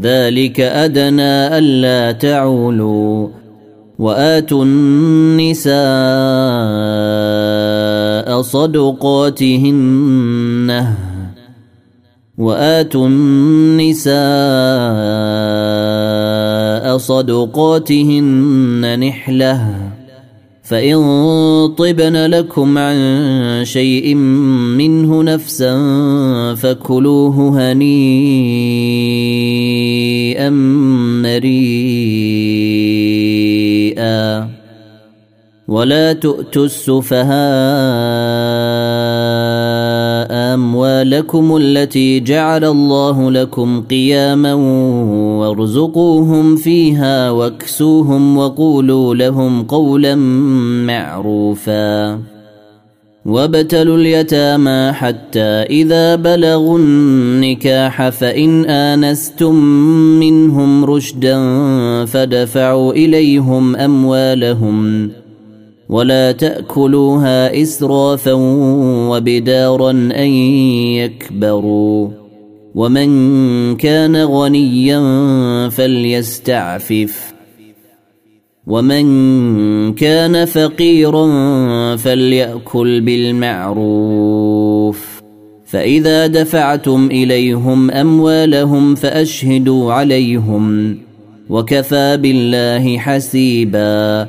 ذلك أدنى ألا تعولوا وآتوا النساء صدقاتهن وآتوا النساء صدقاتهن نحلة فان طبن لكم عن شيء منه نفسا فكلوه هنيئا مريئا ولا تؤتوا السفهاء أموالكم التي جعل الله لكم قياما وارزقوهم فيها واكسوهم وقولوا لهم قولا معروفا وابتلوا اليتامى حتى إذا بلغوا النكاح فإن آنستم منهم رشدا فدفعوا إليهم أموالهم ولا تأكلوها إسرافا وبدارا أن يكبروا. ومن كان غنيا فليستعفف. ومن كان فقيرا فليأكل بالمعروف. فإذا دفعتم إليهم أموالهم فأشهدوا عليهم. وكفى بالله حسيبا.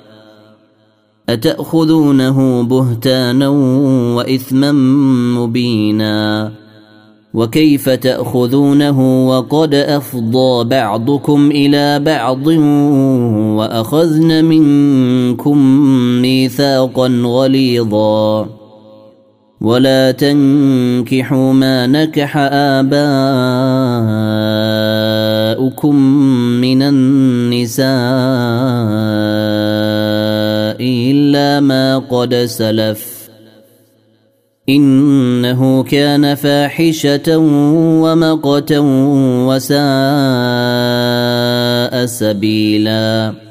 أتأخذونه بهتانا وإثما مبينا وكيف تأخذونه وقد أفضى بعضكم إلى بعض وأخذن منكم ميثاقا غليظا ولا تنكحوا ما نكح آباؤكم من النساء إلا ما قد سلف. إنه كان فاحشة ومقتا وساء سبيلاً.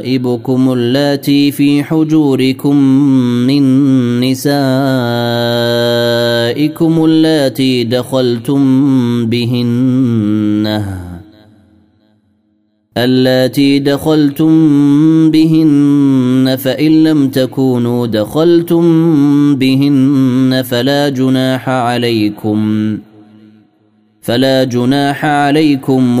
وربائبكم اللاتي في حجوركم من نسائكم اللاتي دخلتم بهن. اللاتي دخلتم بهن فإن لم تكونوا دخلتم بهن فلا جناح عليكم. فلا جناح عليكم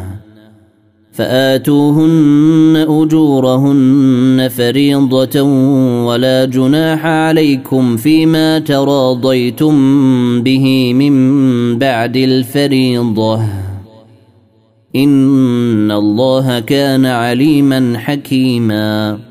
فآتوهن أجورهن فريضة ولا جناح عليكم فيما تراضيتم به من بعد الفريضة. إن الله كان عليما حكيماً.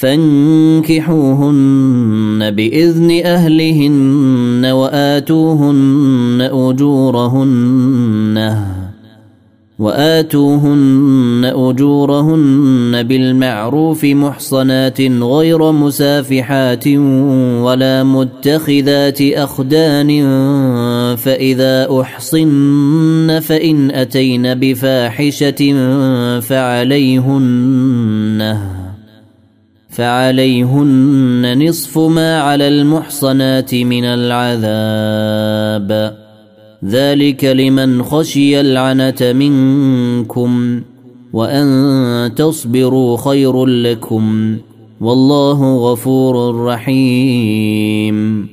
فانكحوهن بإذن أهلهن وآتوهن أجورهن. وآتوهن أجورهن بالمعروف محصنات غير مسافحات ولا متخذات أخدان فإذا أحصن فإن أتين بفاحشة فعليهن. فعليهن نصف ما على المحصنات من العذاب. ذلك لمن خشي العنة منكم وأن تصبروا خير لكم. والله غفور رحيم.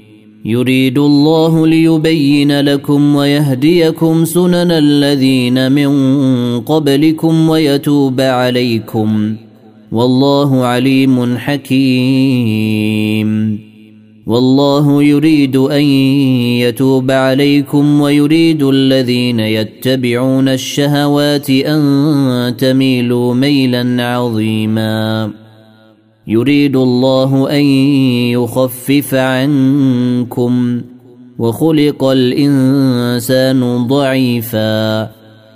يريد الله ليبين لكم ويهديكم سنن الذين من قبلكم ويتوب عليكم. والله عليم حكيم. والله يريد أن يتوب عليكم ويريد الذين يتبعون الشهوات أن تميلوا ميلا عظيما. يريد الله أن يخفف عنكم وخلق الإنسان ضعيفا.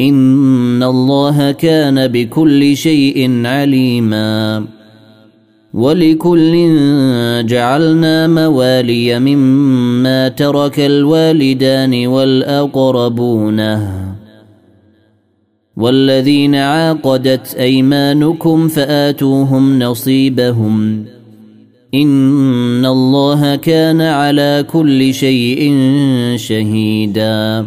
ان الله كان بكل شيء عليما ولكل جعلنا موالي مما ترك الوالدان والاقربون والذين عاقدت ايمانكم فاتوهم نصيبهم ان الله كان على كل شيء شهيدا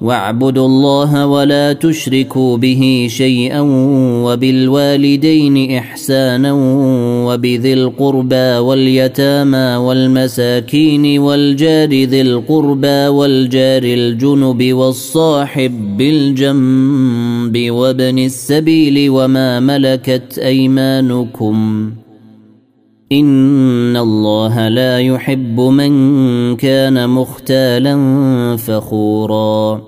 واعبدوا الله ولا تشركوا به شيئا وبالوالدين إحسانا وبذي القربى واليتامى والمساكين والجار ذي القربى والجار الجنب والصاحب بالجنب وابن السبيل وما ملكت أيمانكم إن الله لا يحب من كان مختالا فخورا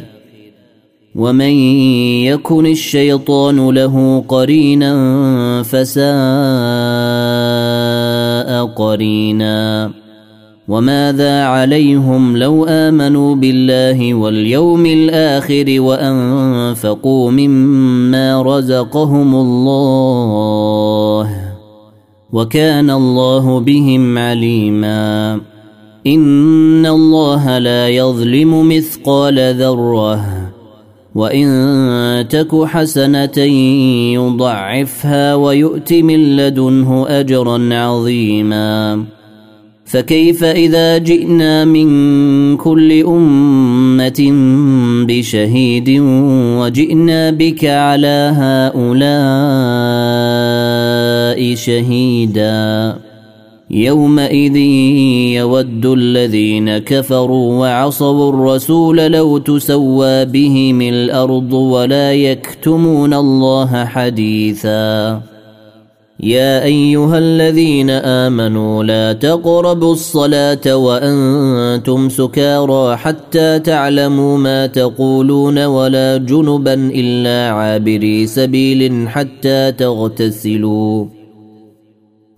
ومن يكن الشيطان له قرينا فساء قرينا وماذا عليهم لو امنوا بالله واليوم الآخر وانفقوا مما رزقهم الله وكان الله بهم عليما ان الله لا يظلم مثقال ذره وان تك حسنه يضعفها ويؤت من لدنه اجرا عظيما فكيف اذا جئنا من كل امه بشهيد وجئنا بك على هؤلاء شهيدا يومئذ يود الذين كفروا وعصوا الرسول لو تسوى بهم الأرض ولا يكتمون الله حديثا. يا أيها الذين آمنوا لا تقربوا الصلاة وأنتم سكارى حتى تعلموا ما تقولون ولا جنبا إلا عابري سبيل حتى تغتسلوا.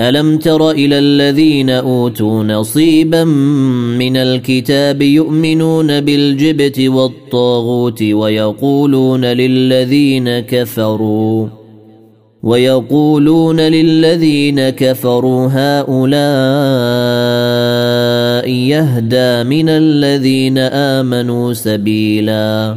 ألم تر إلى الذين أوتوا نصيبا من الكتاب يؤمنون بالجبت والطاغوت ويقولون للذين كفروا ويقولون للذين كفروا هؤلاء يهدى من الذين آمنوا سبيلا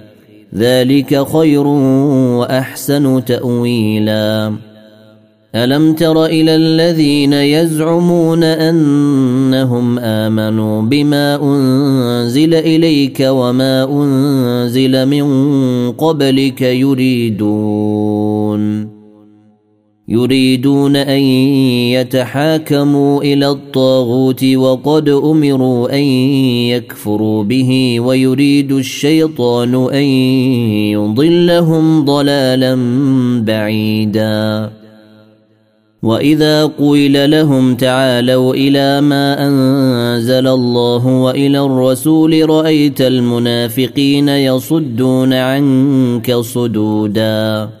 ذلك خير وأحسن تأويلا. ألم تر إلى الذين يزعمون أنهم آمنوا بما أنزل إليك وما أنزل من قبلك يريدون يريدون أن يتحاكموا إلى الطاغوت وقد أمروا أن يكفروا به ويريد الشيطان أن يضلهم ضلالا بعيدا. وإذا قيل لهم تعالوا إلى ما أنزل الله وإلى الرسول رأيت المنافقين يصدون عنك صدودا.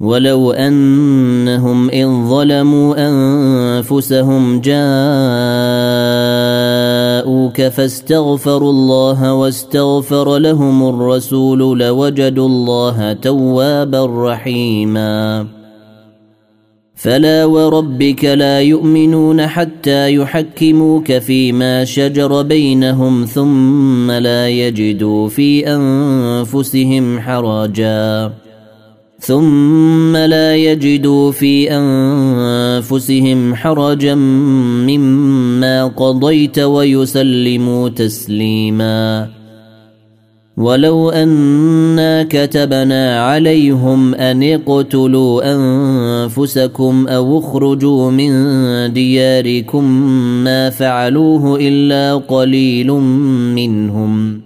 ولو أنهم ان ظلموا أنفسهم جاءوك فاستغفروا الله واستغفر لهم الرسول لوجدوا الله توابا رحيما. فلا وربك لا يؤمنون حتى يحكموك فيما شجر بينهم ثم لا يجدوا في أنفسهم حرجا. ثم لا يجدوا في أنفسهم حرجا مما قضيت ويسلموا تسليما. ولو أنا كتبنا عليهم أن اقتلوا أنفسكم أو اخرجوا من دياركم ما فعلوه إلا قليل منهم.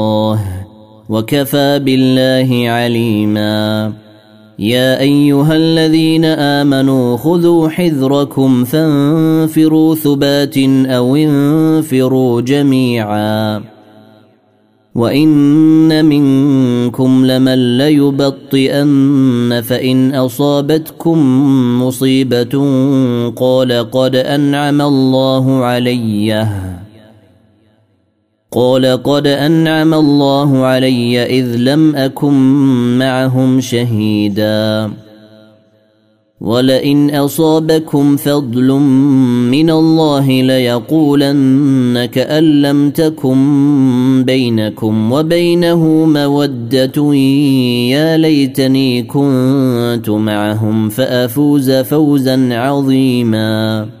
وكفى بالله عليما. يا أيها الذين آمنوا خذوا حذركم فانفروا ثبات أو انفروا جميعا. وإن منكم لمن ليبطئن فإن أصابتكم مصيبة قال قد أنعم الله عليّ. قال قد أنعم الله علي إذ لم أكن معهم شهيدا. ولئن أصابكم فضل من الله ليقولن كان لم تكن بينكم وبينه مودة يا ليتني كنت معهم فأفوز فوزا عظيما.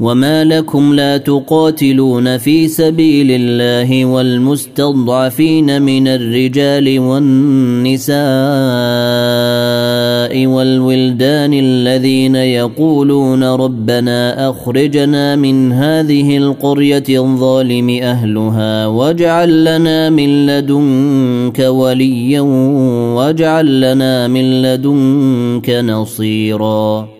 وما لكم لا تقاتلون في سبيل الله والمستضعفين من الرجال والنساء والولدان الذين يقولون ربنا اخرجنا من هذه القريه الظالم اهلها واجعل لنا من لدنك وليا واجعل لنا من لدنك نصيرا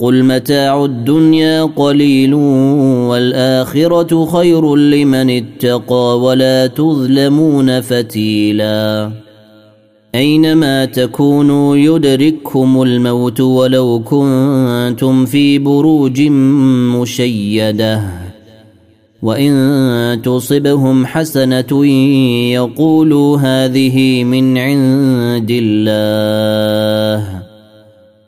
قل متاع الدنيا قليل والاخره خير لمن اتقى ولا تظلمون فتيلا اينما تكونوا يدرككم الموت ولو كنتم في بروج مشيده وان تصبهم حسنه يقولوا هذه من عند الله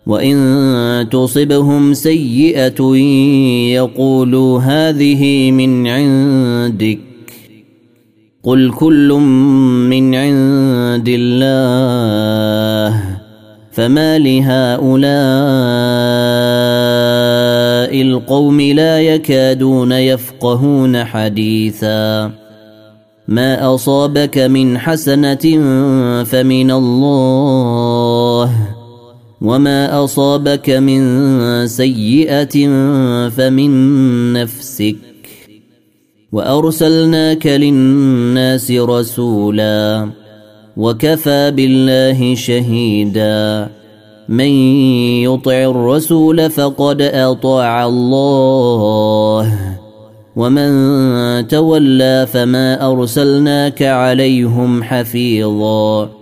وان تصبهم سيئه يقولوا هذه من عندك قل كل من عند الله فما لهؤلاء القوم لا يكادون يفقهون حديثا ما اصابك من حسنه فمن الله وما اصابك من سيئه فمن نفسك وارسلناك للناس رسولا وكفى بالله شهيدا من يطع الرسول فقد اطاع الله ومن تولى فما ارسلناك عليهم حفيظا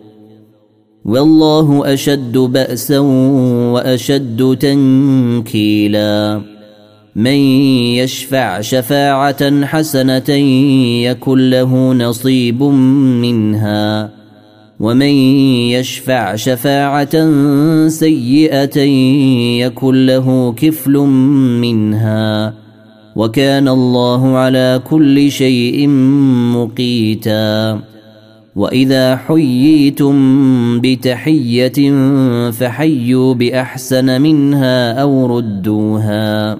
والله أشد بأسا وأشد تنكيلا. من يشفع شفاعة حسنة يكن له نصيب منها. ومن يشفع شفاعة سيئة يكن له كفل منها. وكان الله على كل شيء مقيتا. واذا حييتم بتحيه فحيوا باحسن منها أو ردوها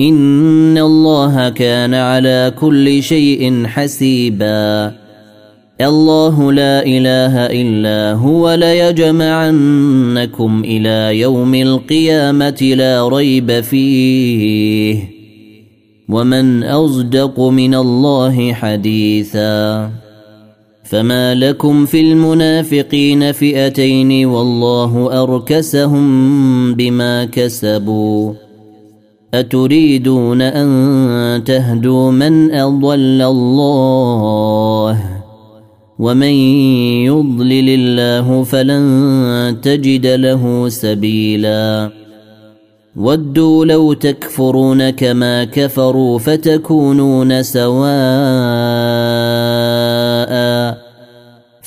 ان الله كان على كل شيء حسيبا الله لا اله الا هو ليجمعنكم إلى يوم القيامه لا ريب فيه ومن اصدق من الله حديثا فما لكم في المنافقين فئتين والله اركسهم بما كسبوا اتريدون ان تهدوا من اضل الله ومن يضلل الله فلن تجد له سبيلا ودوا لو تكفرون كما كفروا فتكونون سواء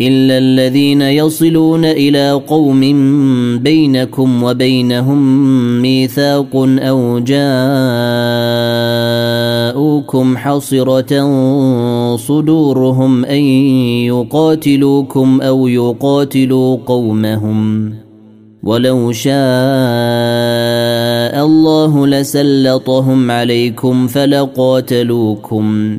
الا الذين يصلون إلى قوم بينكم وبينهم ميثاق أو جاءوكم حصره صدورهم ان يقاتلوكم أو يقاتلوا قومهم ولو شاء الله لسلطهم عليكم فلقاتلوكم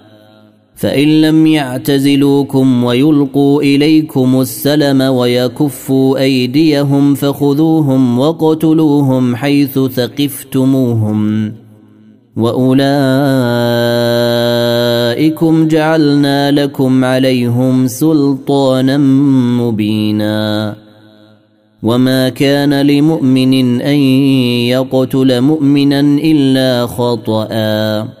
فإن لم يعتزلوكم ويلقوا إليكم السلم ويكفوا أيديهم فخذوهم وقتلوهم حيث ثقفتموهم وأولئكم جعلنا لكم عليهم سلطانا مبينا وما كان لمؤمن أن يقتل مؤمنا إلا خطأ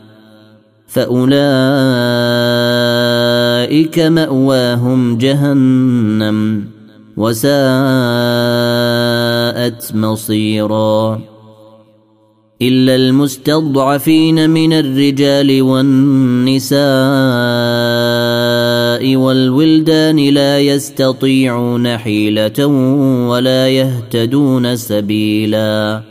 فأولئك مأواهم جهنم وساءت مصيرا إلا المستضعفين من الرجال والنساء والولدان لا يستطيعون حيلة ولا يهتدون سبيلا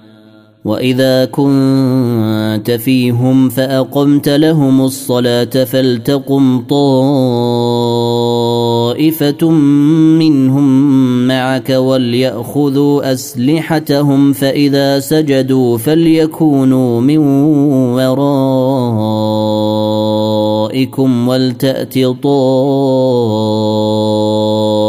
واذا كنت فيهم فاقمت لهم الصلاه فلتقم طائفه منهم معك ولياخذوا اسلحتهم فاذا سجدوا فليكونوا من ورائكم ولتات طائفه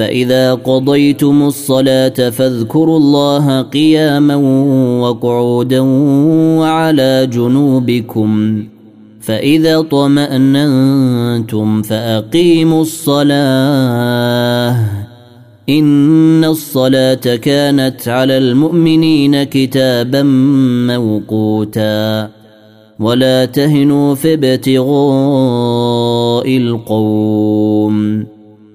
فإذا قضيتم الصلاة فاذكروا الله قياما وقعودا وعلى جنوبكم. فإذا طمأننتم فأقيموا الصلاة. إن الصلاة كانت على المؤمنين كتابا موقوتا. ولا تهنوا في ابتغاء القوم.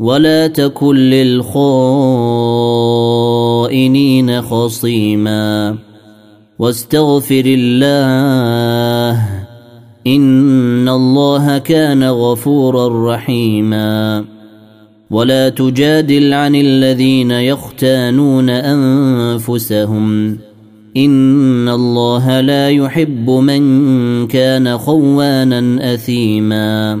ولا تكن للخائنين خصيما واستغفر الله إن الله كان غفورا رحيما ولا تجادل عن الذين يختانون أنفسهم إن الله لا يحب من كان خوانا أثيما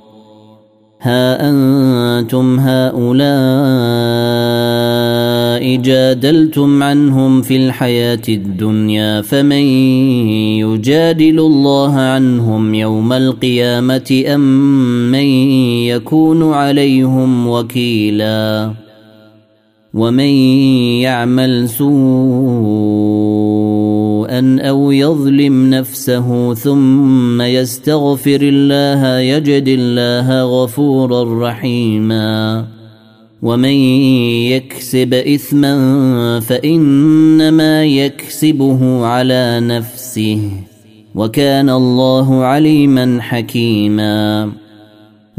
ها أنتم هؤلاء جادلتم عنهم في الحياة الدنيا فمن يجادل الله عنهم يوم القيامة أم من يكون عليهم وكيلا ومن يعمل سوءا أو يظلم نفسه ثم يستغفر الله يجد الله غفورا رحيما. ومن يكسب إثما فإنما يكسبه على نفسه. وكان الله عليما حكيما.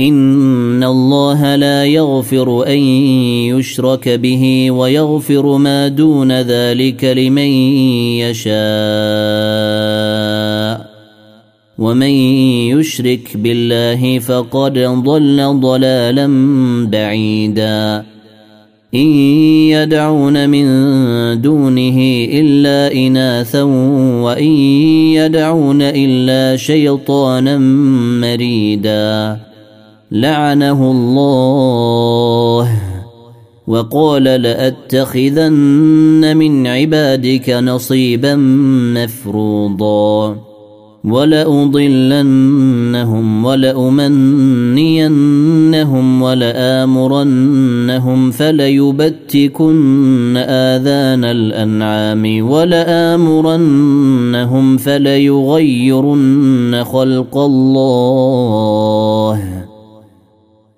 ان الله لا يغفر ان يشرك به ويغفر ما دون ذلك لمن يشاء ومن يشرك بالله فقد ضل ضلالا بعيدا ان يدعون من دونه الا اناثا وان يدعون الا شيطانا مريدا لعنه الله وقال لأتخذن من عبادك نصيبا مفروضا ولأضلنهم ولأمنينهم ولآمرنهم فليبتكن آذان الأنعام ولآمرنهم فليغيرن خلق الله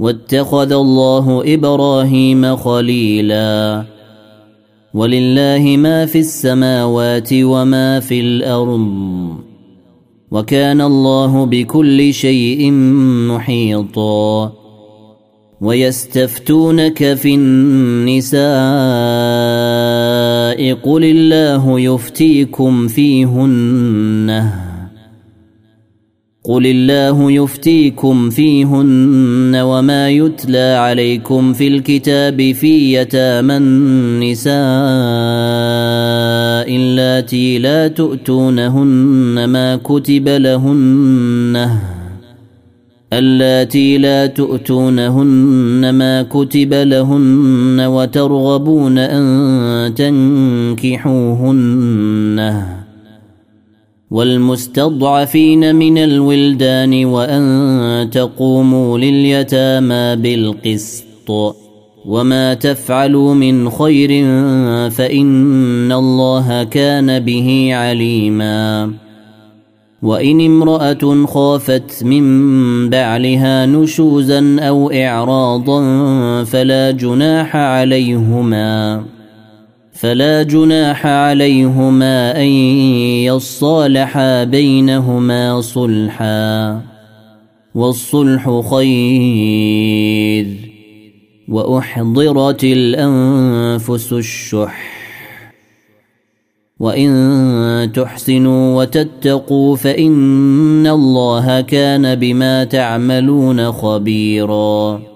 واتخذ الله إبراهيم خليلا. ولله ما في السماوات وما في الأرض. وكان الله بكل شيء محيطا. ويستفتونك في النساء. قل الله يفتيكم فيهن. قل الله يفتيكم فيهن وما يتلى عليكم في الكتاب في يتامى النساء اللاتي لا تؤتونهن ما كتب لهن اللاتي لا تؤتونهن ما كتب لهن وترغبون ان تنكحوهن والمستضعفين من الولدان وأن تقوموا لليتامى بالقسط وما تفعلوا من خير فإن الله كان به عليما. وإن امرأة خافت من بعلها نشوزا أو إعراضا فلا جناح عليهما. فلا جناح عليهما أن يصالحا بينهما صلحا. والصلح خير. وأحضرت الأنفس الشح. وإن تحسنوا وتتقوا فإن الله كان بما تعملون خبيرا.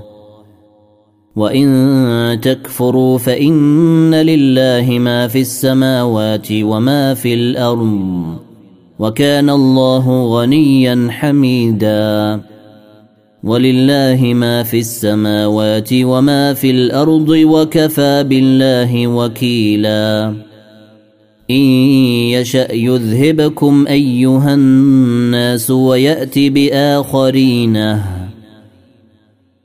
وان تكفروا فان لله ما في السماوات وما في الأرض وكان الله غنيا حميدا ولله ما في السماوات وما في الأرض وكفى بالله وكيلا ان يشا يذهبكم ايها الناس ويات باخرينه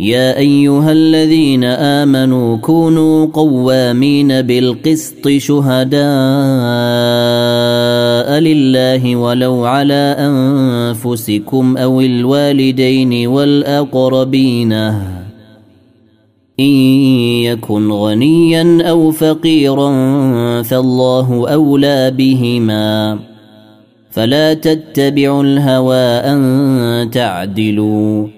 يا أيها الذين آمنوا كونوا قوامين بالقسط شهداء لله ولو على أنفسكم أو الوالدين والأقربين. إن يكن غنيا أو فقيرا فالله أولى بهما. فلا تتبعوا الهوى أن تعدلوا.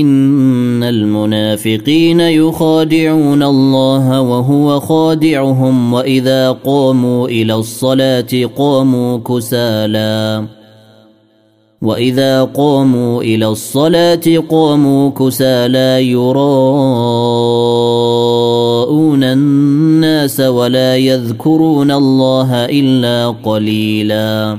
إن المنافقين يخادعون الله وهو خادعهم وإذا قاموا إلى الصلاة قاموا كسالى وإذا قاموا إلى الصلاة قاموا كسالى يراءون الناس ولا يذكرون الله إلا قليلا.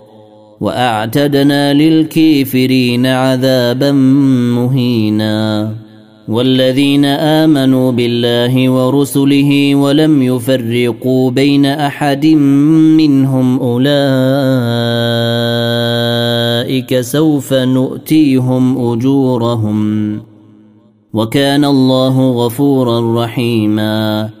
وأعتدنا للكافرين عذابا مهينا. والذين آمنوا بالله ورسله ولم يفرقوا بين أحد منهم أولئك سوف نؤتيهم أجورهم. وكان الله غفورا رحيما.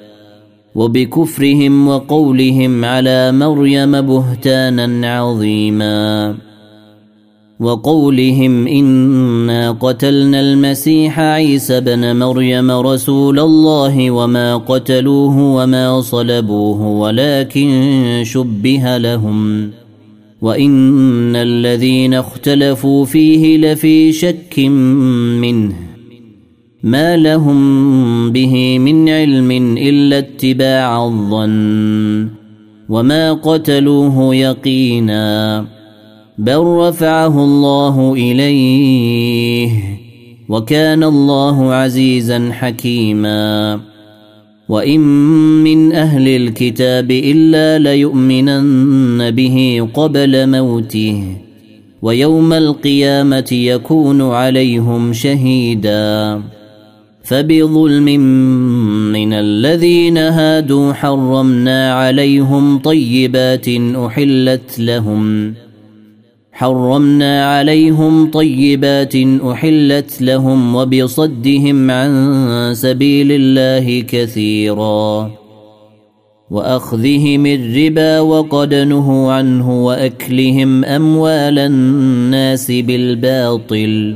وبكفرهم وقولهم على مريم بهتانا عظيما. وقولهم إنا قتلنا المسيح عيسى بن مريم رسول الله وما قتلوه وما صلبوه ولكن شبه لهم. وإن الذين اختلفوا فيه لفي شك منه. ما لهم به من علم الا اتباع الظن وما قتلوه يقينا بل رفعه الله اليه وكان الله عزيزا حكيما وان من أهل الكتاب الا ليؤمنن به قبل موته ويوم القيامه يكون عليهم شهيدا فبظلم من الذين هادوا حرمنا عليهم طيبات أحلت لهم حرمنا عليهم طيبات أحلت لهم وبصدهم عن سبيل الله كثيرا وأخذهم الربا وقد نهوا عنه وأكلهم أموال الناس بالباطل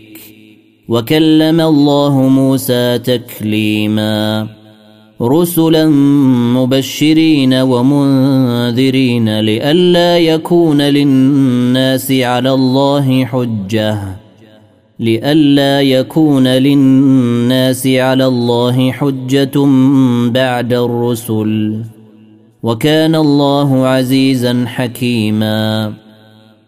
وكلم الله موسى تكليما رسلا مبشرين ومنذرين لئلا يكون للناس على الله حجة لئلا يكون للناس على الله حجة بعد الرسل وكان الله عزيزا حكيما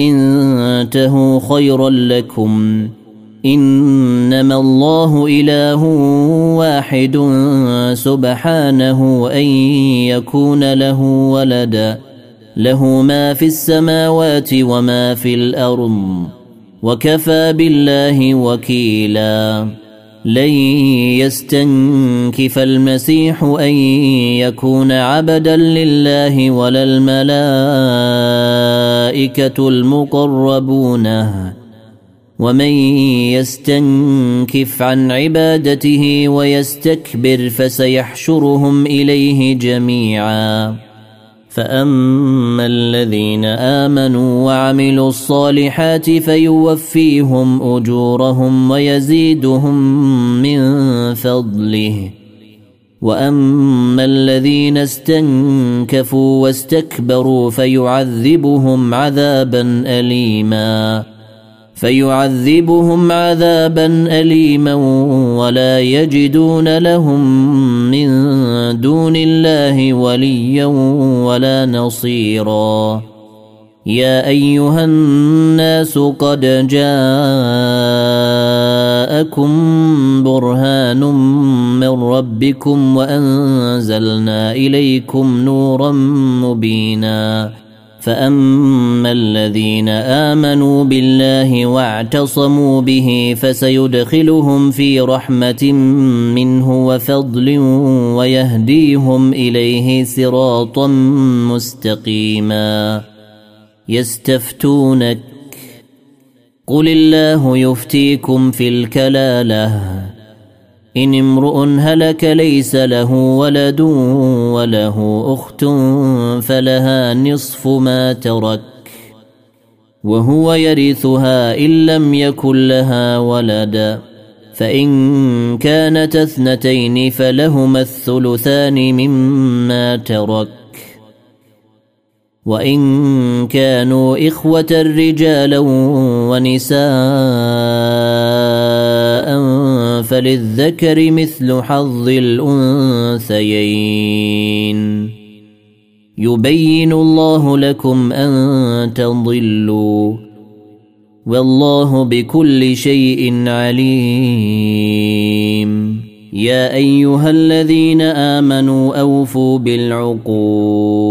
انتهوا خيرا لكم. إنما الله إله واحد سبحانه ان يكون له ولدا له ما في السماوات وما في الأرض. وكفى بالله وكيلا. لن يستنكف المسيح أن يكون عبدا لله ولا الملائكة. المقربون. ومن يستنكف عن عبادته ويستكبر فسيحشرهم إليه جميعا. فأما الذين آمنوا وعملوا الصالحات فيوفيهم أجورهم ويزيدهم من فضله. واما الذين استنكفوا واستكبروا فيعذبهم عذابا اليما فيعذبهم عذابا اليما ولا يجدون لهم من دون الله وليا ولا نصيرا يا ايها الناس قد جاءكم برهان من ربكم وأنزلنا إليكم نورا مبينا. فأما الذين آمنوا بالله واعتصموا به فسيدخلهم في رحمة منه وفضل ويهديهم إليه صراطا مستقيما. يستفتونك قل الله يفتيكم في الكلاله. ان امرؤ هلك ليس له ولد وله اخت فلها نصف ما ترك. وهو يرثها ان لم يكن لها ولد. فان كانت اثنتين فلهما الثلثان مما ترك. وإن كانوا إخوة رجالا ونساء فللذكر مثل حظ الأنثيين. يبين الله لكم أن تضلوا والله بكل شيء عليم. يا أيها الذين آمنوا أوفوا بالعقود.